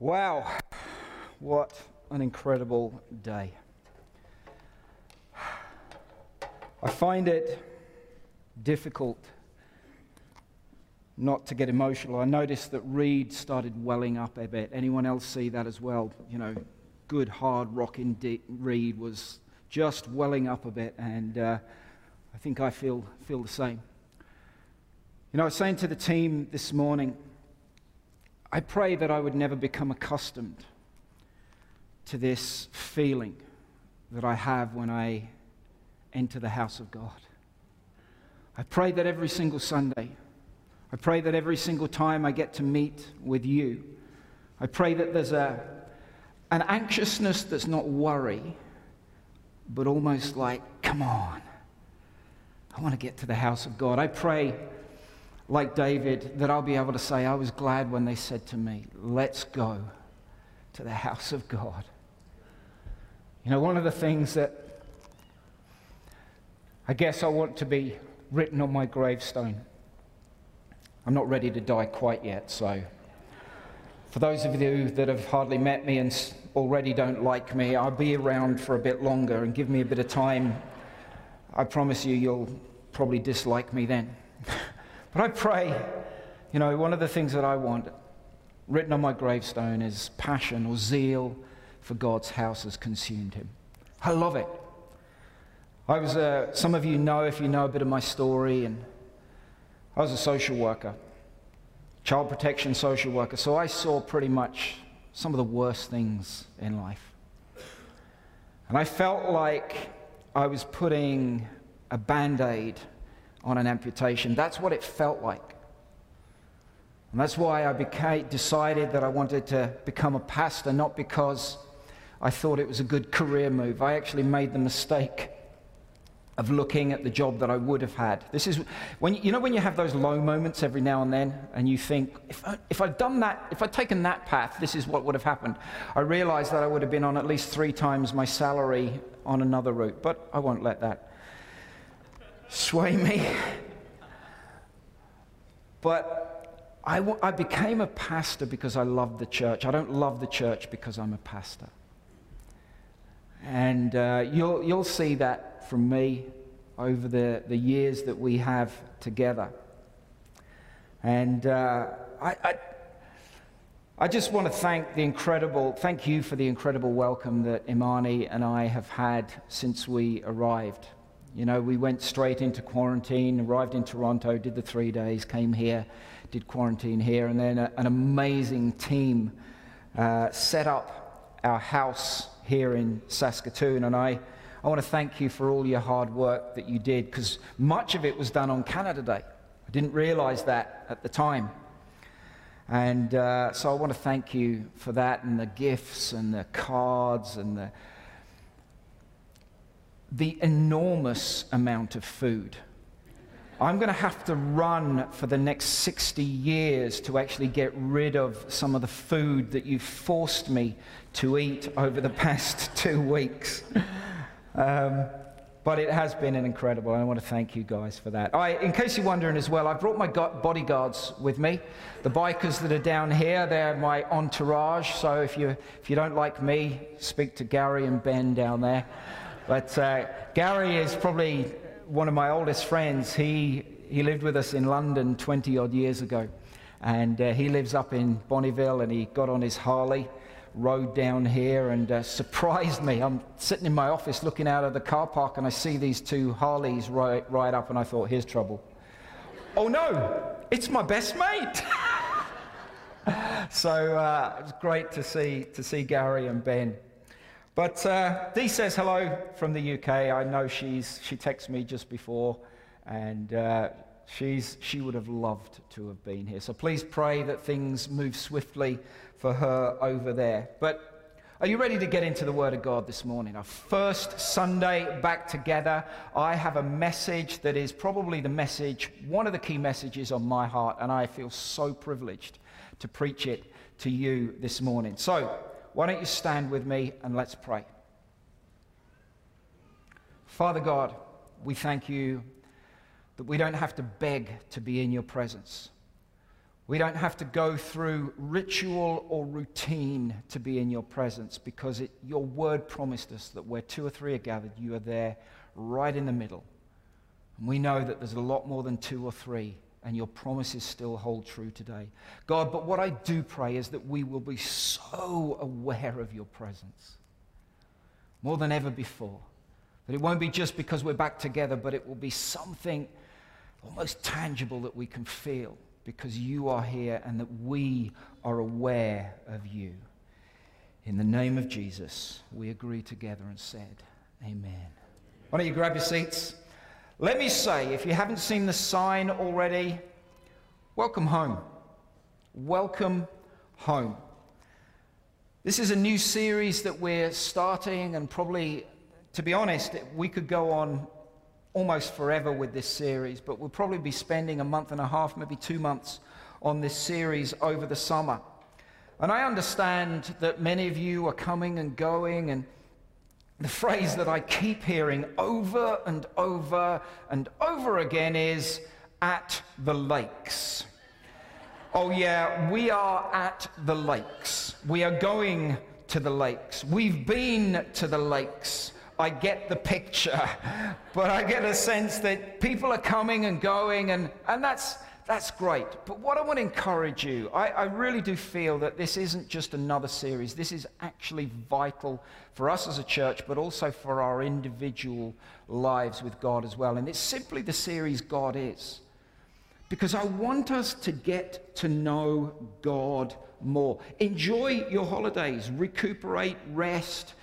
Wow, what an incredible day. I find it difficult not to get emotional. I noticed that Reed started welling up a bit. Anyone else see that as well? You know, good hard rocking Reed was just welling up a bit, and uh, I think I feel, feel the same. You know, I was saying to the team this morning, I pray that I would never become accustomed to this feeling that I have when I enter the house of God. I pray that every single Sunday, I pray that every single time I get to meet with you, I pray that there's a, an anxiousness that's not worry, but almost like, come on, I want to get to the house of God. I pray like David, that I'll be able to say, I was glad when they said to me, Let's go to the house of God. You know, one of the things that I guess I want to be written on my gravestone. I'm not ready to die quite yet, so for those of you that have hardly met me and already don't like me, I'll be around for a bit longer and give me a bit of time. I promise you, you'll probably dislike me then. But I pray, you know, one of the things that I want written on my gravestone is passion or zeal for God's house has consumed him. I love it. I was, a, some of you know, if you know a bit of my story, and I was a social worker, child protection social worker, so I saw pretty much some of the worst things in life. And I felt like I was putting a band aid on an amputation. That's what it felt like. And that's why I became, decided that I wanted to become a pastor, not because I thought it was a good career move. I actually made the mistake of looking at the job that I would have had. This is when you know when you have those low moments every now and then, and you think, if, I, if I'd done that, if I'd taken that path, this is what would have happened. I realized that I would have been on at least three times my salary on another route, but I won't let that sway me. But I, I became a pastor because I love the church. I don't love the church because I'm a pastor. And uh, you'll, you'll see that from me over the, the years that we have together. And uh, I, I, I, just want to thank the incredible, thank you for the incredible welcome that Imani and I have had since we arrived. You know, we went straight into quarantine, arrived in Toronto, did the three days, came here, did quarantine here, and then a, an amazing team uh, set up our house here in Saskatoon. And I, I want to thank you for all your hard work that you did, because much of it was done on Canada Day. I didn't realize that at the time. And uh, so I want to thank you for that and the gifts and the cards and the the enormous amount of food. I'm going to have to run for the next 60 years to actually get rid of some of the food that you've forced me to eat over the past two weeks. Um, but it has been an incredible, I want to thank you guys for that. I, in case you're wondering as well, I brought my bodyguards with me. The bikers that are down here, they're my entourage. So if you, if you don't like me, speak to Gary and Ben down there. But uh, Gary is probably one of my oldest friends. He, he lived with us in London 20 odd years ago. And uh, he lives up in Bonnyville and he got on his Harley, rode down here and uh, surprised me. I'm sitting in my office looking out of the car park and I see these two Harleys ride, ride up and I thought, here's trouble. oh no, it's my best mate. so uh, it was great to see, to see Gary and Ben. But uh, Dee says hello from the UK. I know she's, she texted me just before, and uh, she's, she would have loved to have been here. So please pray that things move swiftly for her over there. But are you ready to get into the Word of God this morning? Our first Sunday back together. I have a message that is probably the message, one of the key messages on my heart, and I feel so privileged to preach it to you this morning. So, why don't you stand with me and let's pray? Father God, we thank you that we don't have to beg to be in your presence. We don't have to go through ritual or routine to be in your presence because it, your word promised us that where two or three are gathered, you are there right in the middle. And we know that there's a lot more than two or three, and your promises still hold true today. God, but what I do pray is that we will be so aware of your presence more than ever before. That it won't be just because we're back together, but it will be something almost tangible that we can feel because you are here and that we are aware of you. In the name of Jesus, we agree together and said, Amen. Why don't you grab your seats? Let me say, if you haven't seen the sign already, welcome home. Welcome home. This is a new series that we're starting, and probably, to be honest, we could go on almost forever with this series, but we'll probably be spending a month and a half, maybe two months on this series over the summer. And I understand that many of you are coming and going, and the phrase that I keep hearing over and over and over again is at the lakes. Oh, yeah, we are at the lakes. We are going to the lakes. We've been to the lakes. I get the picture, but I get a sense that people are coming and going, and, and that's, that's great. But what I want to encourage you, I, I really do feel that this isn't just another series. This is actually vital for us as a church, but also for our individual lives with God as well. And it's simply the series God is. Because I want us to get to know God more. Enjoy your holidays, recuperate, rest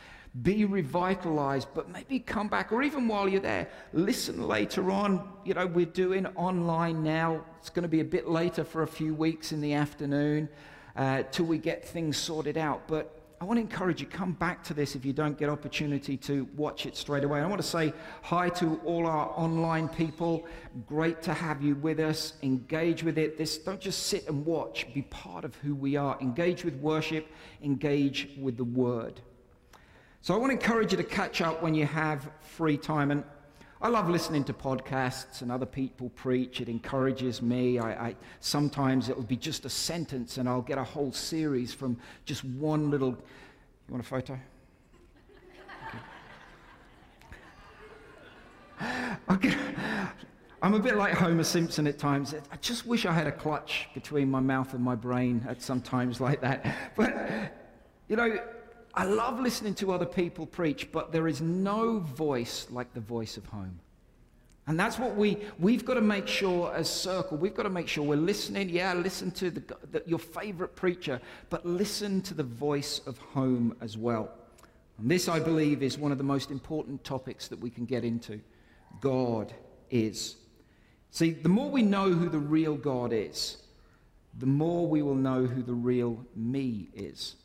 be revitalized, but maybe come back, or even while you're there, listen later on. You know, we're doing online now. It's going to be a bit later for a few weeks in the afternoon uh, till we get things sorted out. But I want to encourage you, come back to this if you don't get opportunity to watch it straight away. I want to say hi to all our online people. Great to have you with us. Engage with it. This, don't just sit and watch. Be part of who we are. Engage with worship. Engage with the word. So I want to encourage you to catch up when you have free time. And I love listening to podcasts and other people preach. It encourages me. I, I, sometimes it'll be just a sentence, and I'll get a whole series from just one little. You want a photo? Okay. I'm a bit like Homer Simpson at times. I just wish I had a clutch between my mouth and my brain at some times like that. But, you know, I love listening to other people preach, but there is no voice like the voice of home. And that's what we, we've got to make sure as Circle, we've got to make sure we're listening. Yeah, listen to the, the, your favorite preacher, but listen to the voice of home as well. And this, I believe, is one of the most important topics that we can get into. God is. See, the more we know who the real God is, the more we will know who the real me is.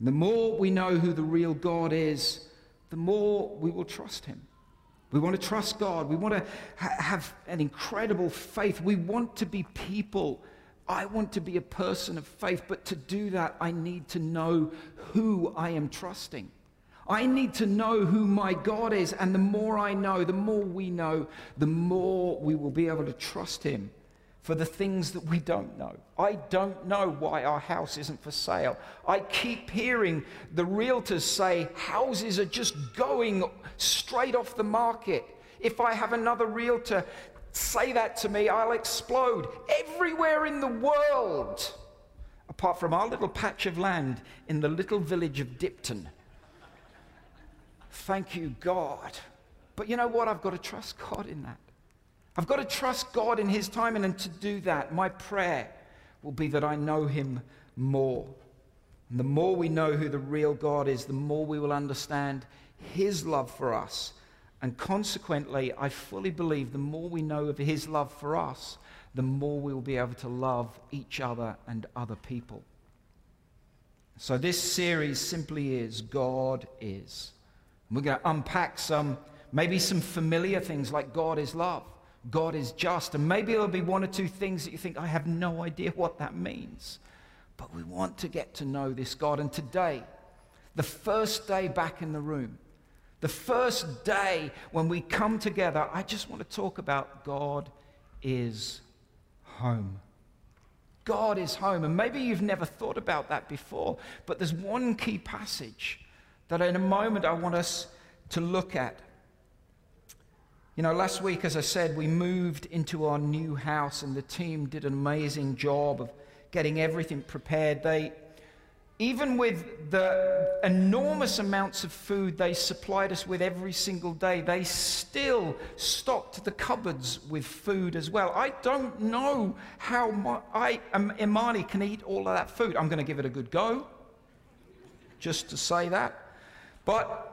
The more we know who the real God is, the more we will trust him. We want to trust God. We want to ha- have an incredible faith. We want to be people. I want to be a person of faith, but to do that, I need to know who I am trusting. I need to know who my God is, and the more I know, the more we know, the more we will be able to trust Him for the things that we don't know. I don't know why our house isn't for sale. I keep hearing the realtors say houses are just going straight off the market. If I have another realtor say that to me, I'll explode. Everywhere in the world, apart from our little patch of land in the little village of Dipton. Thank you, God. But you know what? I've got to trust God in that. I've got to trust God in His timing, and to do that, my prayer will be that I know Him more. And the more we know who the real God is, the more we will understand His love for us. And consequently, I fully believe the more we know of His love for us, the more we will be able to love each other and other people. So, this series simply is God is. we're going to unpack some, maybe some familiar things like God is love. God is just. And maybe there'll be one or two things that you think, I have no idea what that means. But we want to get to know this God. And today, the first day back in the room, the first day when we come together, I just want to talk about God is home. God is home. And maybe you've never thought about that before, but there's one key passage that in a moment I want us to look at. You know, last week, as I said, we moved into our new house, and the team did an amazing job of getting everything prepared. They, even with the enormous amounts of food they supplied us with every single day, they still stocked the cupboards with food as well. I don't know how my, I, um, Imani can eat all of that food. I'm going to give it a good go, just to say that. But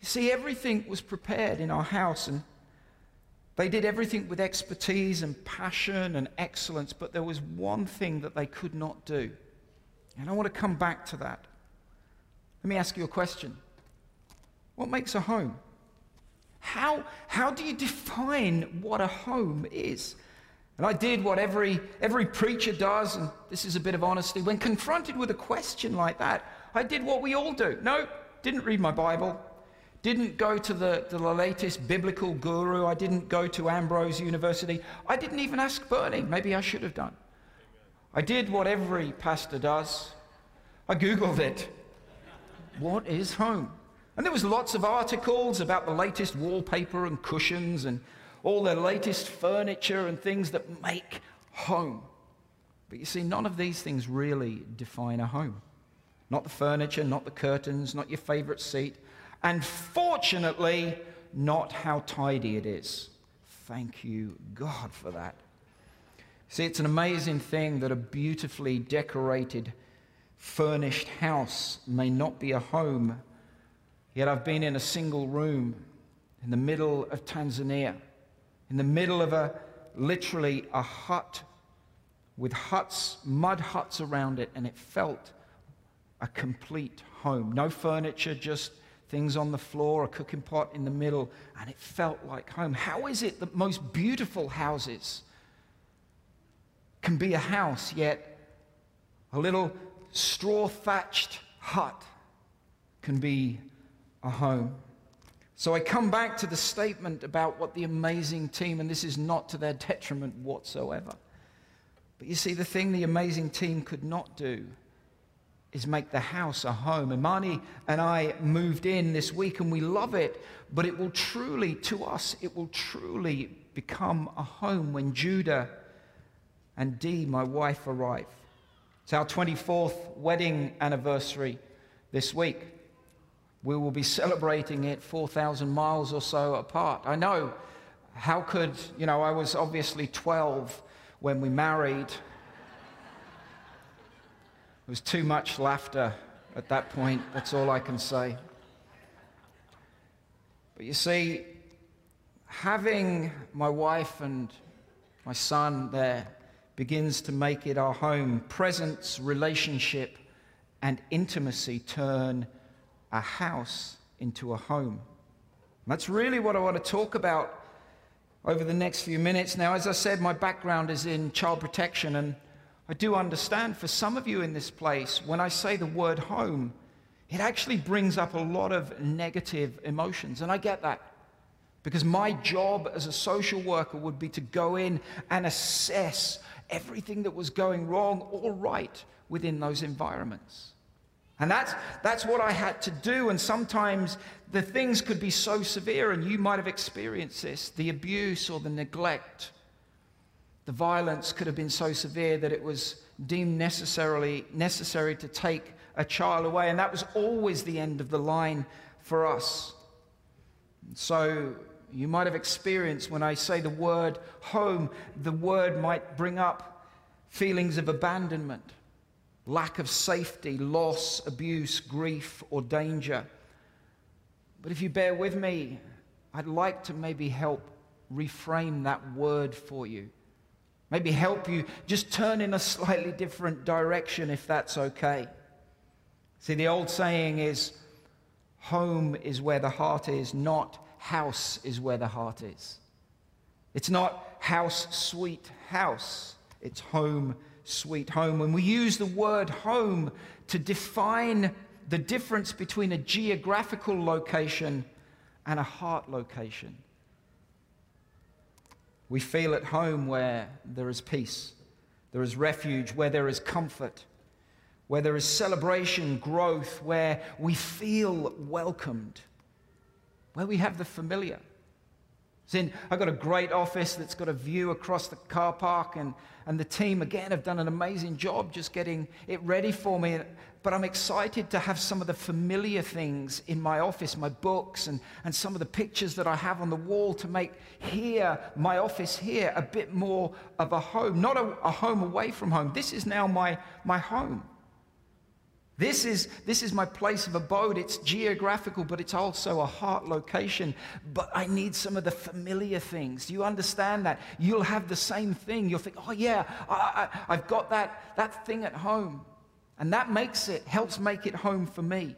you see, everything was prepared in our house, and they did everything with expertise and passion and excellence, but there was one thing that they could not do. And I want to come back to that. Let me ask you a question What makes a home? How, how do you define what a home is? And I did what every, every preacher does, and this is a bit of honesty. When confronted with a question like that, I did what we all do. No, didn't read my Bible, didn't go to the, to the latest biblical guru, I didn't go to Ambrose University, I didn't even ask Bernie. Maybe I should have done. I did what every pastor does. I Googled it. What is home? And there was lots of articles about the latest wallpaper and cushions and all the latest furniture and things that make home. But you see, none of these things really define a home. Not the furniture, not the curtains, not your favorite seat, and fortunately, not how tidy it is. Thank you, God, for that. See, it's an amazing thing that a beautifully decorated, furnished house may not be a home. Yet I've been in a single room in the middle of Tanzania, in the middle of a literally a hut with huts, mud huts around it, and it felt a complete home. No furniture, just things on the floor, a cooking pot in the middle, and it felt like home. How is it that most beautiful houses can be a house, yet a little straw thatched hut can be a home. So I come back to the statement about what the amazing team, and this is not to their detriment whatsoever. But you see, the thing the amazing team could not do is make the house a home. Imani and I moved in this week and we love it, but it will truly, to us, it will truly become a home when Judah and Dee, my wife, arrive. It's our 24th wedding anniversary this week. We will be celebrating it 4,000 miles or so apart. I know, how could, you know, I was obviously 12 when we married. It was too much laughter at that point, that's all I can say. But you see, having my wife and my son there begins to make it our home. Presence, relationship, and intimacy turn a house into a home. And that's really what I want to talk about over the next few minutes. Now, as I said, my background is in child protection, and I do understand for some of you in this place, when I say the word home, it actually brings up a lot of negative emotions, and I get that. Because my job as a social worker would be to go in and assess everything that was going wrong or right within those environments. And that's, that's what I had to do. And sometimes the things could be so severe, and you might have experienced this the abuse or the neglect. The violence could have been so severe that it was deemed necessarily necessary to take a child away. And that was always the end of the line for us. So you might have experienced when I say the word home, the word might bring up feelings of abandonment, lack of safety, loss, abuse, grief, or danger. But if you bear with me, I'd like to maybe help reframe that word for you. Maybe help you just turn in a slightly different direction if that's okay. See, the old saying is home is where the heart is, not house is where the heart is. It's not house, sweet house. It's home, sweet home. When we use the word home to define the difference between a geographical location and a heart location, we feel at home where there is peace, there is refuge, where there is comfort, where there is celebration, growth, where we feel welcomed, where we have the familiar. In, I've got a great office that's got a view across the car park, and, and the team, again, have done an amazing job just getting it ready for me. But I'm excited to have some of the familiar things in my office, my books, and, and some of the pictures that I have on the wall to make here, my office here, a bit more of a home. Not a, a home away from home. This is now my, my home. This is, this is my place of abode. It's geographical, but it's also a heart location. But I need some of the familiar things. Do you understand that? You'll have the same thing. You'll think, oh, yeah, I, I've got that, that thing at home. And that makes it, helps make it home for me.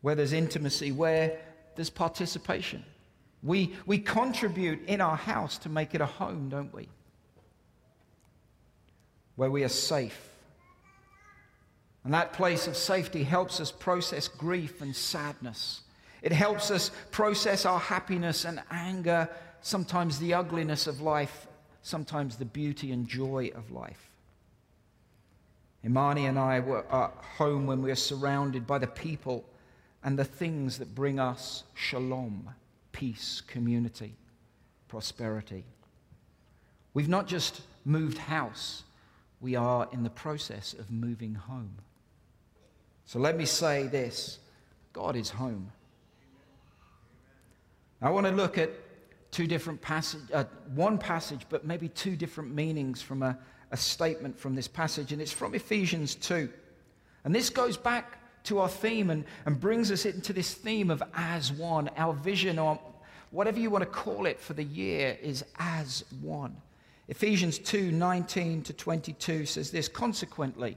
Where there's intimacy, where there's participation. We, we contribute in our house to make it a home, don't we? Where we are safe and that place of safety helps us process grief and sadness. It helps us process our happiness and anger, sometimes the ugliness of life, sometimes the beauty and joy of life. Imani and I were at home when we are surrounded by the people and the things that bring us shalom, peace, community, prosperity. We've not just moved house, we are in the process of moving home. So let me say this God is home. I want to look at two different passage, uh, one passage, but maybe two different meanings from a, a statement from this passage, and it's from Ephesians 2. And this goes back to our theme and, and brings us into this theme of as one. Our vision, or whatever you want to call it for the year, is as one. Ephesians 2 19 to 22 says this Consequently,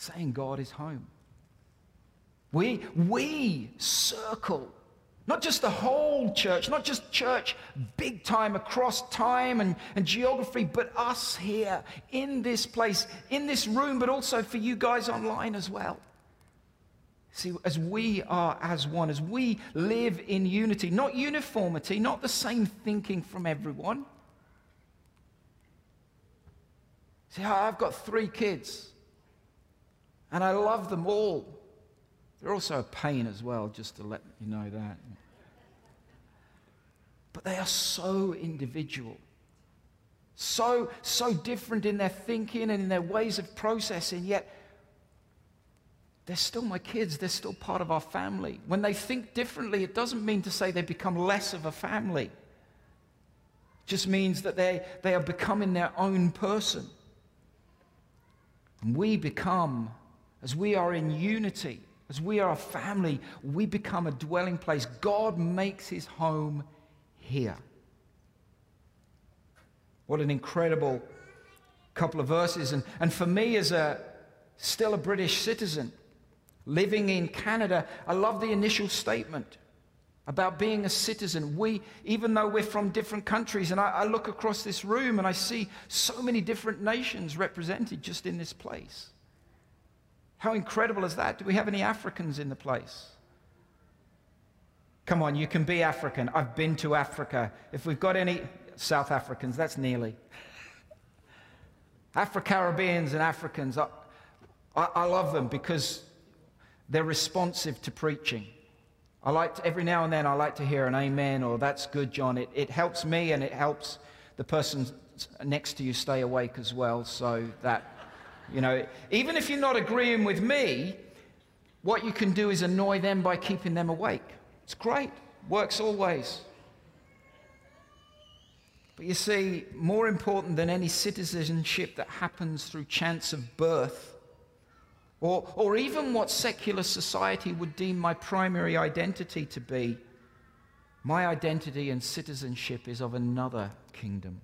saying God is home. We, we circle, not just the whole church, not just church big time across time and, and geography, but us here in this place, in this room, but also for you guys online as well. See, as we are as one, as we live in unity, not uniformity, not the same thinking from everyone. See, I've got three kids. And I love them all. They're also a pain as well, just to let you know that. But they are so individual, so, so different in their thinking and in their ways of processing, yet they're still my kids. They're still part of our family. When they think differently, it doesn't mean to say they become less of a family. It just means that they, they are becoming their own person. And we become as we are in unity, as we are a family, we become a dwelling place. God makes his home here. What an incredible couple of verses. And, and for me, as a still a British citizen living in Canada, I love the initial statement about being a citizen. We, even though we're from different countries, and I, I look across this room and I see so many different nations represented just in this place. How incredible is that? Do we have any Africans in the place? Come on, you can be African. I've been to Africa. If we've got any South Africans, that's nearly. Afro Caribbeans and Africans, I, I, I, love them because they're responsive to preaching. I like to, every now and then I like to hear an amen or that's good, John. It, it helps me and it helps the person next to you stay awake as well. So that you know, even if you're not agreeing with me, what you can do is annoy them by keeping them awake. It's great, works always. But you see, more important than any citizenship that happens through chance of birth, or, or even what secular society would deem my primary identity to be, my identity and citizenship is of another kingdom.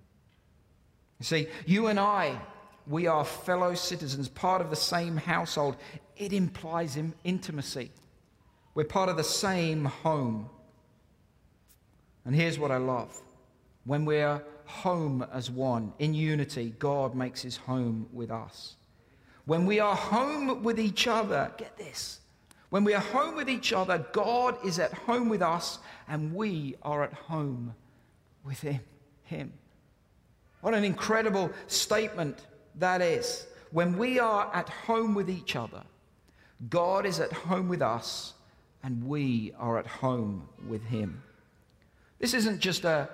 You see, you and I, we are fellow citizens, part of the same household. It implies intimacy. We're part of the same home. And here's what I love when we're home as one, in unity, God makes his home with us. When we are home with each other, get this. When we are home with each other, God is at home with us, and we are at home with him. him. What an incredible statement that is. When we are at home with each other, God is at home with us, and we are at home with him. This isn't just a,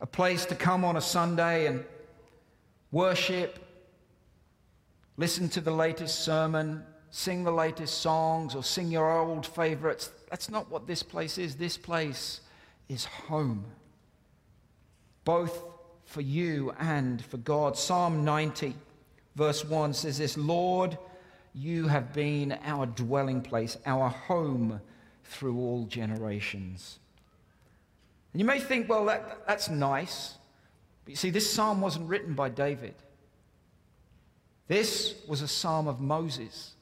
a place to come on a Sunday and worship, listen to the latest sermon, sing the latest songs, or sing your old favorites. That's not what this place is. This place is home, both for you and for God. Psalm 90, verse 1 says this Lord, you have been our dwelling place, our home through all generations. And you may think, well, that, that's nice. But you see, this psalm wasn't written by David. This was a psalm of Moses.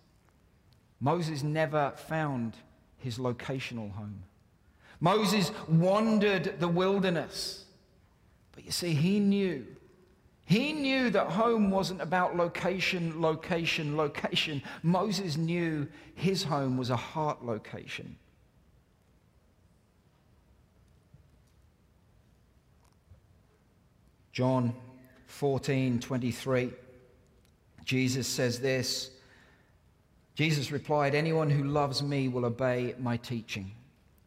Moses never found his locational home. Moses wandered the wilderness. But you see, he knew. He knew that home wasn't about location, location, location. Moses knew his home was a heart location. John 14, 23. Jesus says this Jesus replied, Anyone who loves me will obey my teaching.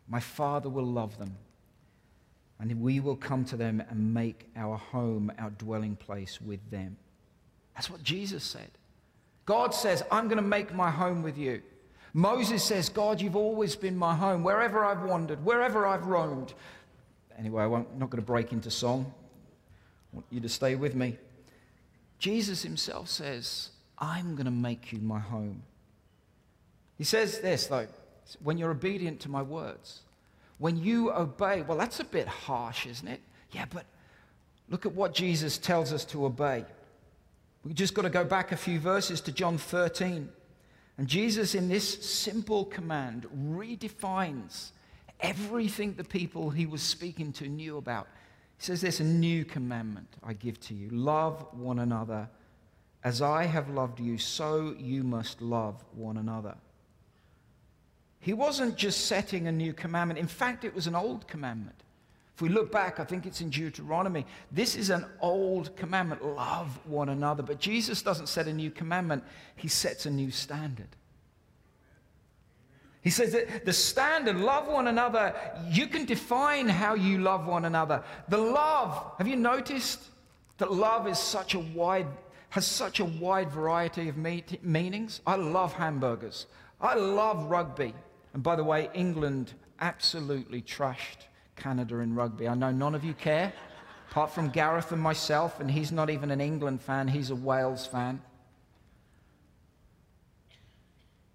My Father will love them, and we will come to them and make our home, our dwelling place with them. That's what Jesus said. God says, I'm going to make my home with you. Moses says, God, you've always been my home, wherever I've wandered, wherever I've roamed. Anyway, I'm not going to break into song. I want you to stay with me. Jesus himself says, I'm going to make you my home. He says this, though, when you're obedient to my words, when you obey, well, that's a bit harsh, isn't it? Yeah, but look at what Jesus tells us to obey. We've just got to go back a few verses to John 13. And Jesus, in this simple command, redefines everything the people he was speaking to knew about. He says, There's a new commandment I give to you love one another. As I have loved you, so you must love one another. He wasn't just setting a new commandment. In fact, it was an old commandment. If we look back, I think it's in Deuteronomy. This is an old commandment love one another. But Jesus doesn't set a new commandment, he sets a new standard. He says that the standard, love one another, you can define how you love one another. The love, have you noticed that love is such a wide, has such a wide variety of meanings? I love hamburgers. I love rugby. And by the way, England absolutely trashed Canada in rugby. I know none of you care, apart from Gareth and myself, and he's not even an England fan, he's a Wales fan.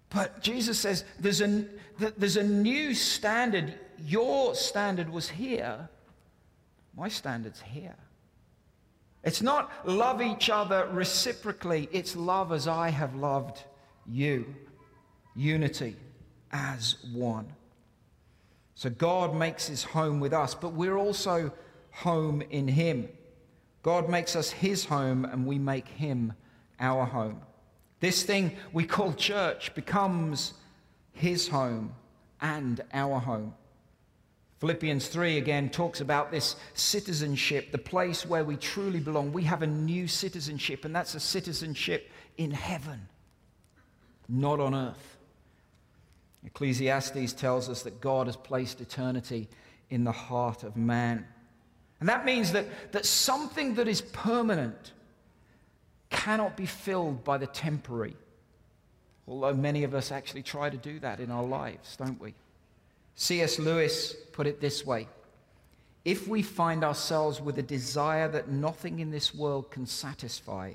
But Jesus says there's a, there's a new standard. Your standard was here, my standard's here. It's not love each other reciprocally, it's love as I have loved you. Unity as one. So God makes his home with us, but we're also home in him. God makes us his home, and we make him our home. This thing we call church becomes his home and our home. Philippians 3 again talks about this citizenship, the place where we truly belong. We have a new citizenship, and that's a citizenship in heaven, not on earth. Ecclesiastes tells us that God has placed eternity in the heart of man. And that means that, that something that is permanent cannot be filled by the temporary. Although many of us actually try to do that in our lives, don't we? C.S. Lewis put it this way If we find ourselves with a desire that nothing in this world can satisfy,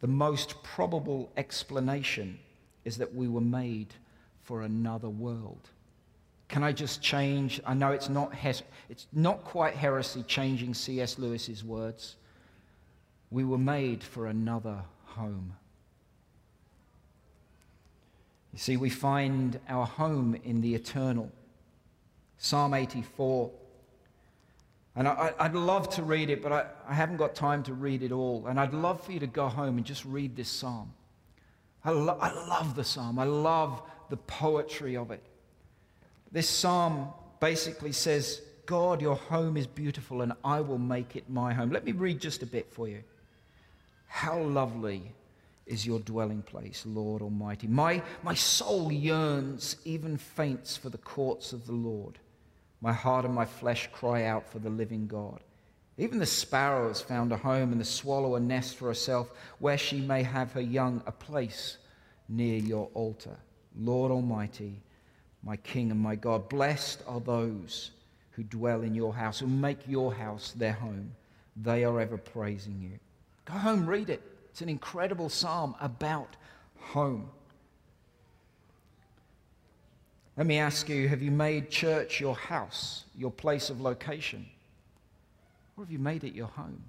the most probable explanation is that we were made for another world. Can I just change? I know it's not, it's not quite heresy changing C.S. Lewis's words. We were made for another home. You see, we find our home in the eternal. Psalm 84. And I, would love to read it, but I, I haven't got time to read it all. And I'd love for you to go home and just read this psalm. I, lo- I love the psalm. I love the poetry of it. This psalm basically says, God, your home is beautiful, and I will make it my home. Let me read just a bit for you. How lovely is your dwelling place, Lord Almighty. My, my soul yearns, even faints for the courts of the Lord. My heart and my flesh cry out for the living God. Even the sparrow has found a home, and the swallow a nest for herself, where she may have her young, a place near your altar. Lord Almighty, my King and my God, blessed are those who dwell in your house, who make your house their home. They are ever praising you. Go home, read it. It's an incredible psalm about home. Let me ask you have you made church your house, your place of location? Or have you made it your home?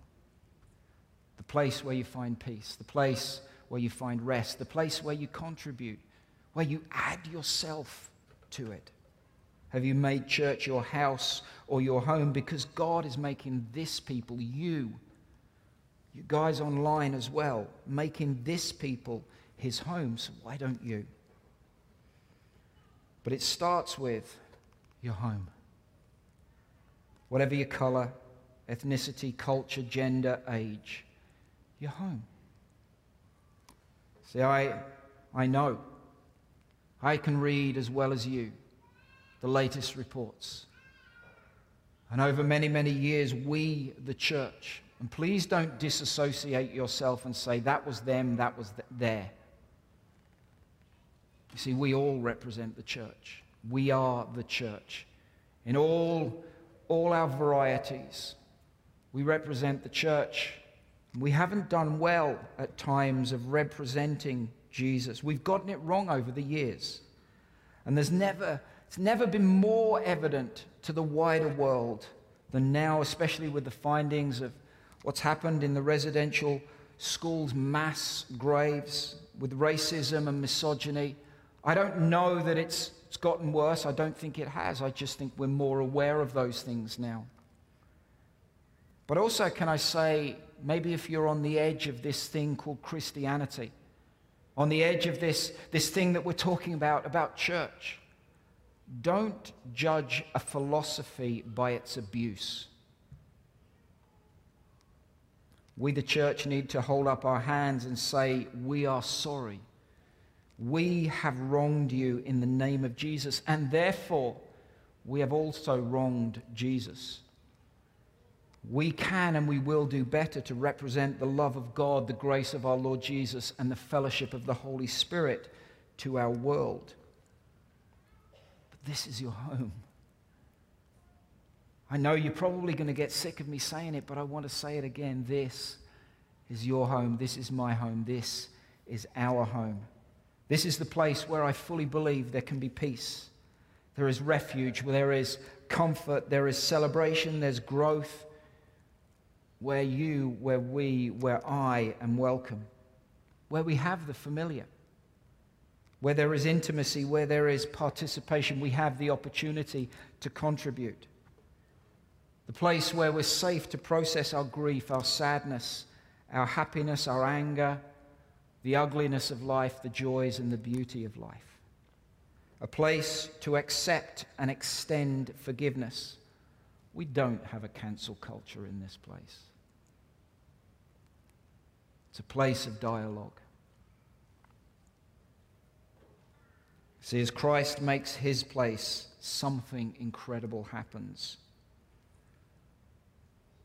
The place where you find peace, the place where you find rest, the place where you contribute, where you add yourself to it. Have you made church your house or your home? Because God is making this people, you, you guys online as well, making this people his home. So why don't you? But it starts with your home. Whatever your color, ethnicity, culture, gender, age, your home. See, I, I know. I can read as well as you the latest reports. And over many, many years, we, the church, and please don't disassociate yourself and say, that was them, that was th- there. You see, we all represent the church. We are the church. In all, all our varieties, we represent the church. We haven't done well at times of representing Jesus. We've gotten it wrong over the years. And there's never, it's never been more evident to the wider world than now, especially with the findings of what's happened in the residential schools, mass graves with racism and misogyny. I don't know that it's, it's gotten worse. I don't think it has. I just think we're more aware of those things now. But also, can I say, maybe if you're on the edge of this thing called Christianity, on the edge of this, this thing that we're talking about, about church, don't judge a philosophy by its abuse. We, the church, need to hold up our hands and say, We are sorry. We have wronged you in the name of Jesus, and therefore we have also wronged Jesus. We can and we will do better to represent the love of God, the grace of our Lord Jesus, and the fellowship of the Holy Spirit to our world. But this is your home. I know you're probably going to get sick of me saying it, but I want to say it again. This is your home. This is my home. This is our home. This is the place where I fully believe there can be peace. There is refuge, there is comfort, there is celebration, there's growth. Where you, where we, where I am welcome. Where we have the familiar. Where there is intimacy, where there is participation, we have the opportunity to contribute the place where we're safe to process our grief, our sadness, our happiness, our anger, the ugliness of life, the joys and the beauty of life. A place to accept and extend forgiveness. We don't have a cancel culture in this place. It's a place of dialogue. See, as Christ makes his place, something incredible happens.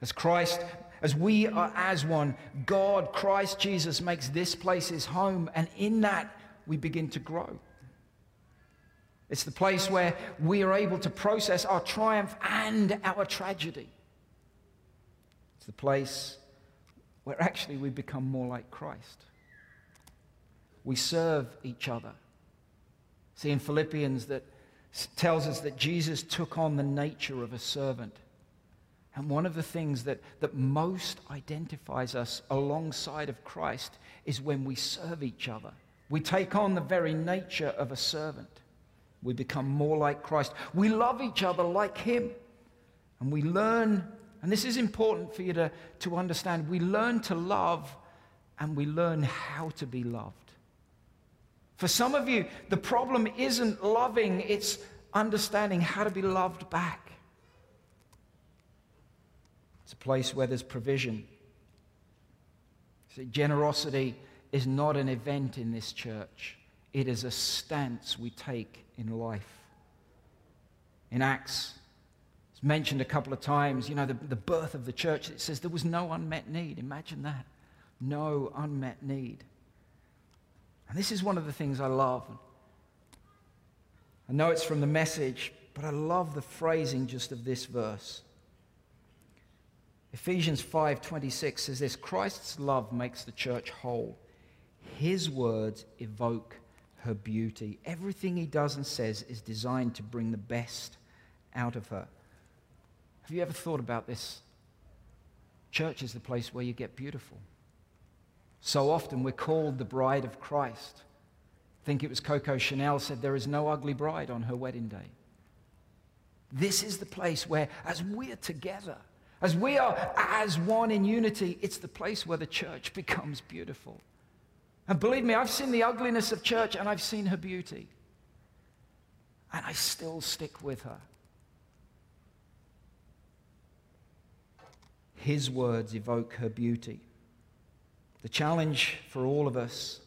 As Christ, as we are as one, God, Christ Jesus makes this place his home, and in that we begin to grow. It's the place where we are able to process our triumph and our tragedy. It's the place where actually we become more like Christ. We serve each other. See in Philippians that tells us that Jesus took on the nature of a servant And one of the things that, that most identifies us alongside of Christ is when we serve each other. We take on the very nature of a servant. We become more like Christ. We love each other like Him. And we learn, and this is important for you to, to understand, we learn to love and we learn how to be loved. For some of you, the problem isn't loving, it's understanding how to be loved back. It's a place where there's provision. See, generosity is not an event in this church, it is a stance we take in life. In Acts, it's mentioned a couple of times, you know, the, the birth of the church, it says there was no unmet need. Imagine that. No unmet need. And this is one of the things I love. I know it's from the message, but I love the phrasing just of this verse. Ephesians 5:26 says this, Christ's love makes the church whole. His words evoke her beauty. Everything he does and says is designed to bring the best out of her. Have you ever thought about this? Church is the place where you get beautiful. So often we're called the bride of Christ. I think it was Coco Chanel said, There is no ugly bride on her wedding day. This is the place where, as we're together, as we are as one in unity, it's the place where the church becomes beautiful. And believe me, I've seen the ugliness of church and I've seen her beauty. And I still stick with her. His words evoke her beauty. The challenge for all of us,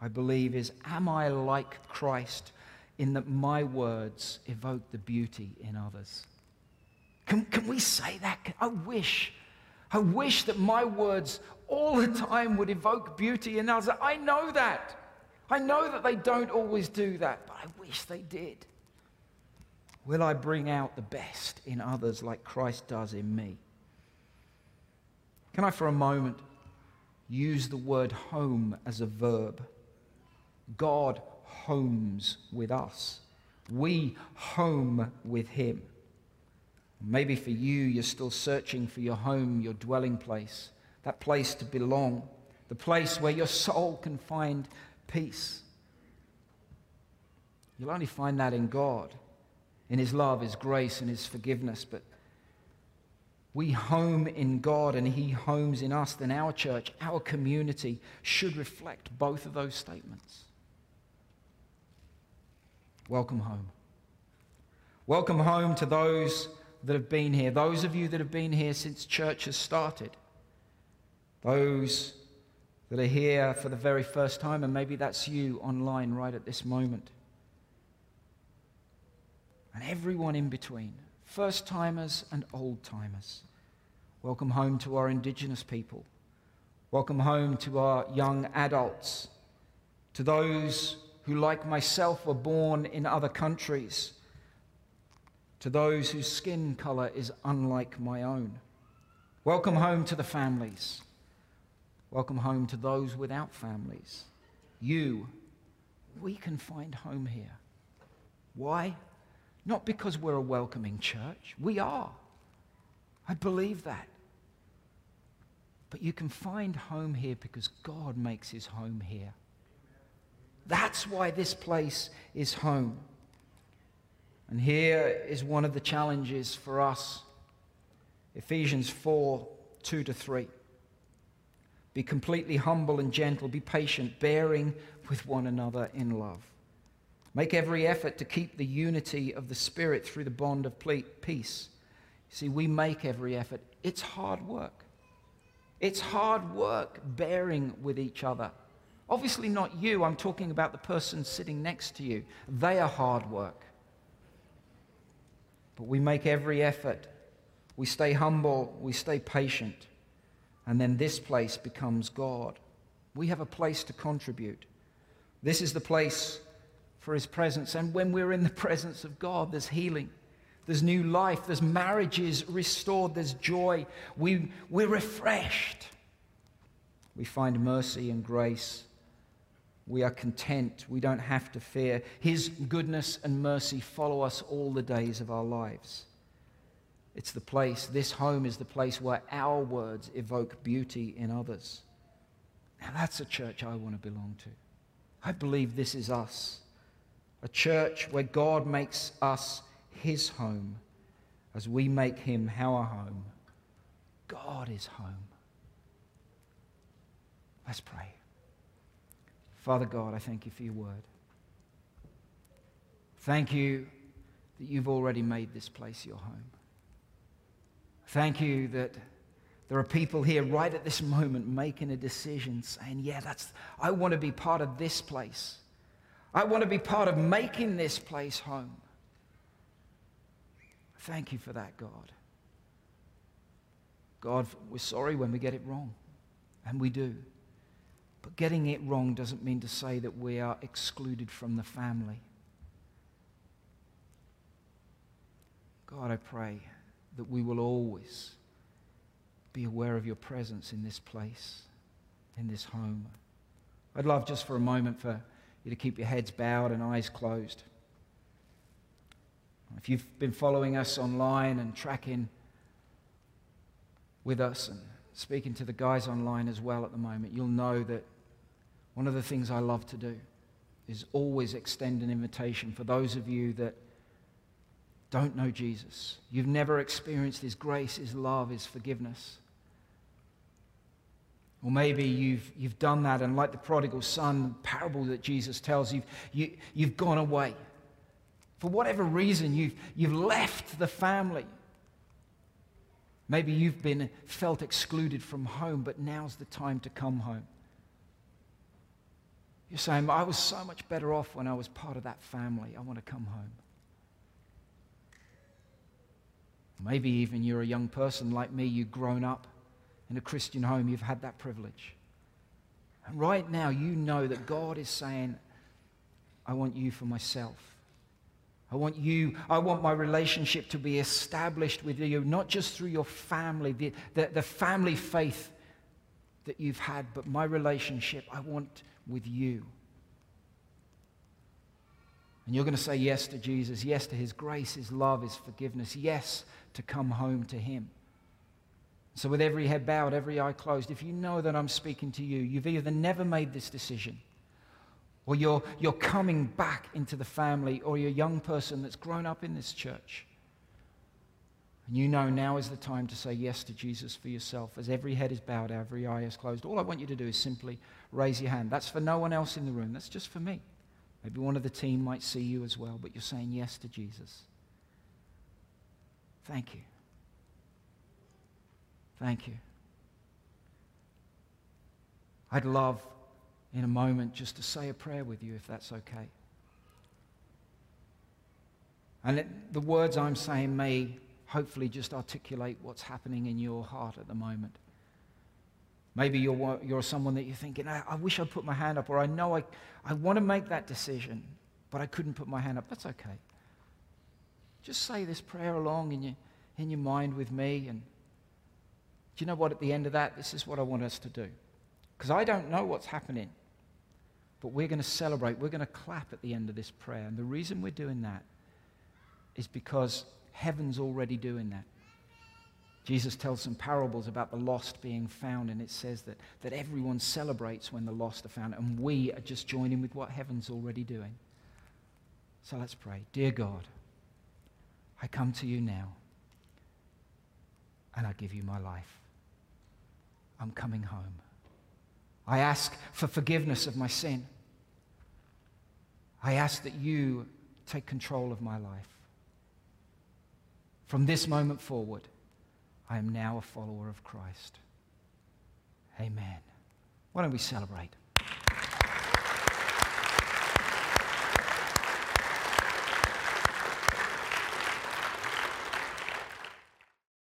I believe, is Am I like Christ in that my words evoke the beauty in others? Can, can we say that? I wish. I wish that my words all the time would evoke beauty in others. I know that. I know that they don't always do that, but I wish they did. Will I bring out the best in others like Christ does in me? Can I, for a moment, use the word home as a verb? God homes with us, we home with Him. Maybe for you, you're still searching for your home, your dwelling place that place to belong, the place where your soul can find peace. You'll only find that in God, in His love, His grace, and His forgiveness. But we home in God and He homes in us, then our church, our community should reflect both of those statements. Welcome home. Welcome home to those that have been here, those of you that have been here since church has started. Those that are here for the very first time, and maybe that's you online right at this moment. And everyone in between, first timers and old timers. Welcome home to our indigenous people. Welcome home to our young adults. To those who, like myself, were born in other countries. To those whose skin color is unlike my own. Welcome home to the families. Welcome home to those without families. You, we can find home here. Why? Not because we're a welcoming church. We are. I believe that. But you can find home here because God makes his home here. That's why this place is home. And here is one of the challenges for us Ephesians 4 2 to 3. Be completely humble and gentle. Be patient, bearing with one another in love. Make every effort to keep the unity of the Spirit through the bond of peace. See, we make every effort. It's hard work. It's hard work bearing with each other. Obviously, not you. I'm talking about the person sitting next to you. They are hard work. But we make every effort. We stay humble. We stay patient. And then this place becomes God. We have a place to contribute. This is the place for His presence. And when we're in the presence of God, there's healing, there's new life, there's marriages restored, there's joy. We, we're refreshed. We find mercy and grace. We are content. We don't have to fear. His goodness and mercy follow us all the days of our lives. It's the place, this home is the place where our words evoke beauty in others. Now, that's a church I want to belong to. I believe this is us. A church where God makes us his home as we make him our home. God is home. Let's pray. Father God, I thank you for your word. Thank you that you've already made this place your home. Thank you that there are people here right at this moment making a decision saying, Yeah, that's, I want to be part of this place. I want to be part of making this place home. Thank you for that, God. God, we're sorry when we get it wrong, and we do. But getting it wrong doesn't mean to say that we are excluded from the family. God, I pray that we will always be aware of your presence in this place, in this home. I'd love just for a moment for you to keep your heads bowed and eyes closed. If you've been following us online and tracking with us and speaking to the guys online as well at the moment, you'll know that one of the things I love to do is always extend an invitation for those of you that don't know Jesus. You've never experienced His grace, His love, His forgiveness. Or maybe you've, you've done that, and like the prodigal son parable that Jesus tells, you've, you, you've gone away. For whatever reason, you've, you've left the family. Maybe you've been felt excluded from home, but now's the time to come home. You're saying, I was so much better off when I was part of that family. I want to come home. Maybe even you're a young person like me, you've grown up in a Christian home, you've had that privilege. And right now, you know that God is saying, I want you for myself. I want you, I want my relationship to be established with you, not just through your family, the, the, the family faith that you've had, but my relationship I want with you. And you're going to say yes to Jesus, yes to his grace, his love, his forgiveness, yes to come home to him. So, with every head bowed, every eye closed, if you know that I'm speaking to you, you've either never made this decision, or you're, you're coming back into the family, or you're a young person that's grown up in this church. And you know now is the time to say yes to Jesus for yourself. As every head is bowed, every eye is closed, all I want you to do is simply raise your hand. That's for no one else in the room, that's just for me. Maybe one of the team might see you as well, but you're saying yes to Jesus. Thank you. Thank you. I'd love in a moment just to say a prayer with you if that's okay. And it, the words I'm saying may hopefully just articulate what's happening in your heart at the moment. Maybe you're, you're someone that you're thinking, I, I wish I'd put my hand up, or I know I, I want to make that decision, but I couldn't put my hand up. That's okay. Just say this prayer along in your, in your mind with me, and you know what? At the end of that, this is what I want us to do. Because I don't know what's happening. But we're going to celebrate. We're going to clap at the end of this prayer. And the reason we're doing that is because heaven's already doing that. Jesus tells some parables about the lost being found, and it says that, that everyone celebrates when the lost are found, and we are just joining with what heaven's already doing. So let's pray. Dear God, I come to you now, and I give you my life. I'm coming home. I ask for forgiveness of my sin. I ask that you take control of my life. From this moment forward, I am now a follower of Christ. Amen. Why don't we celebrate?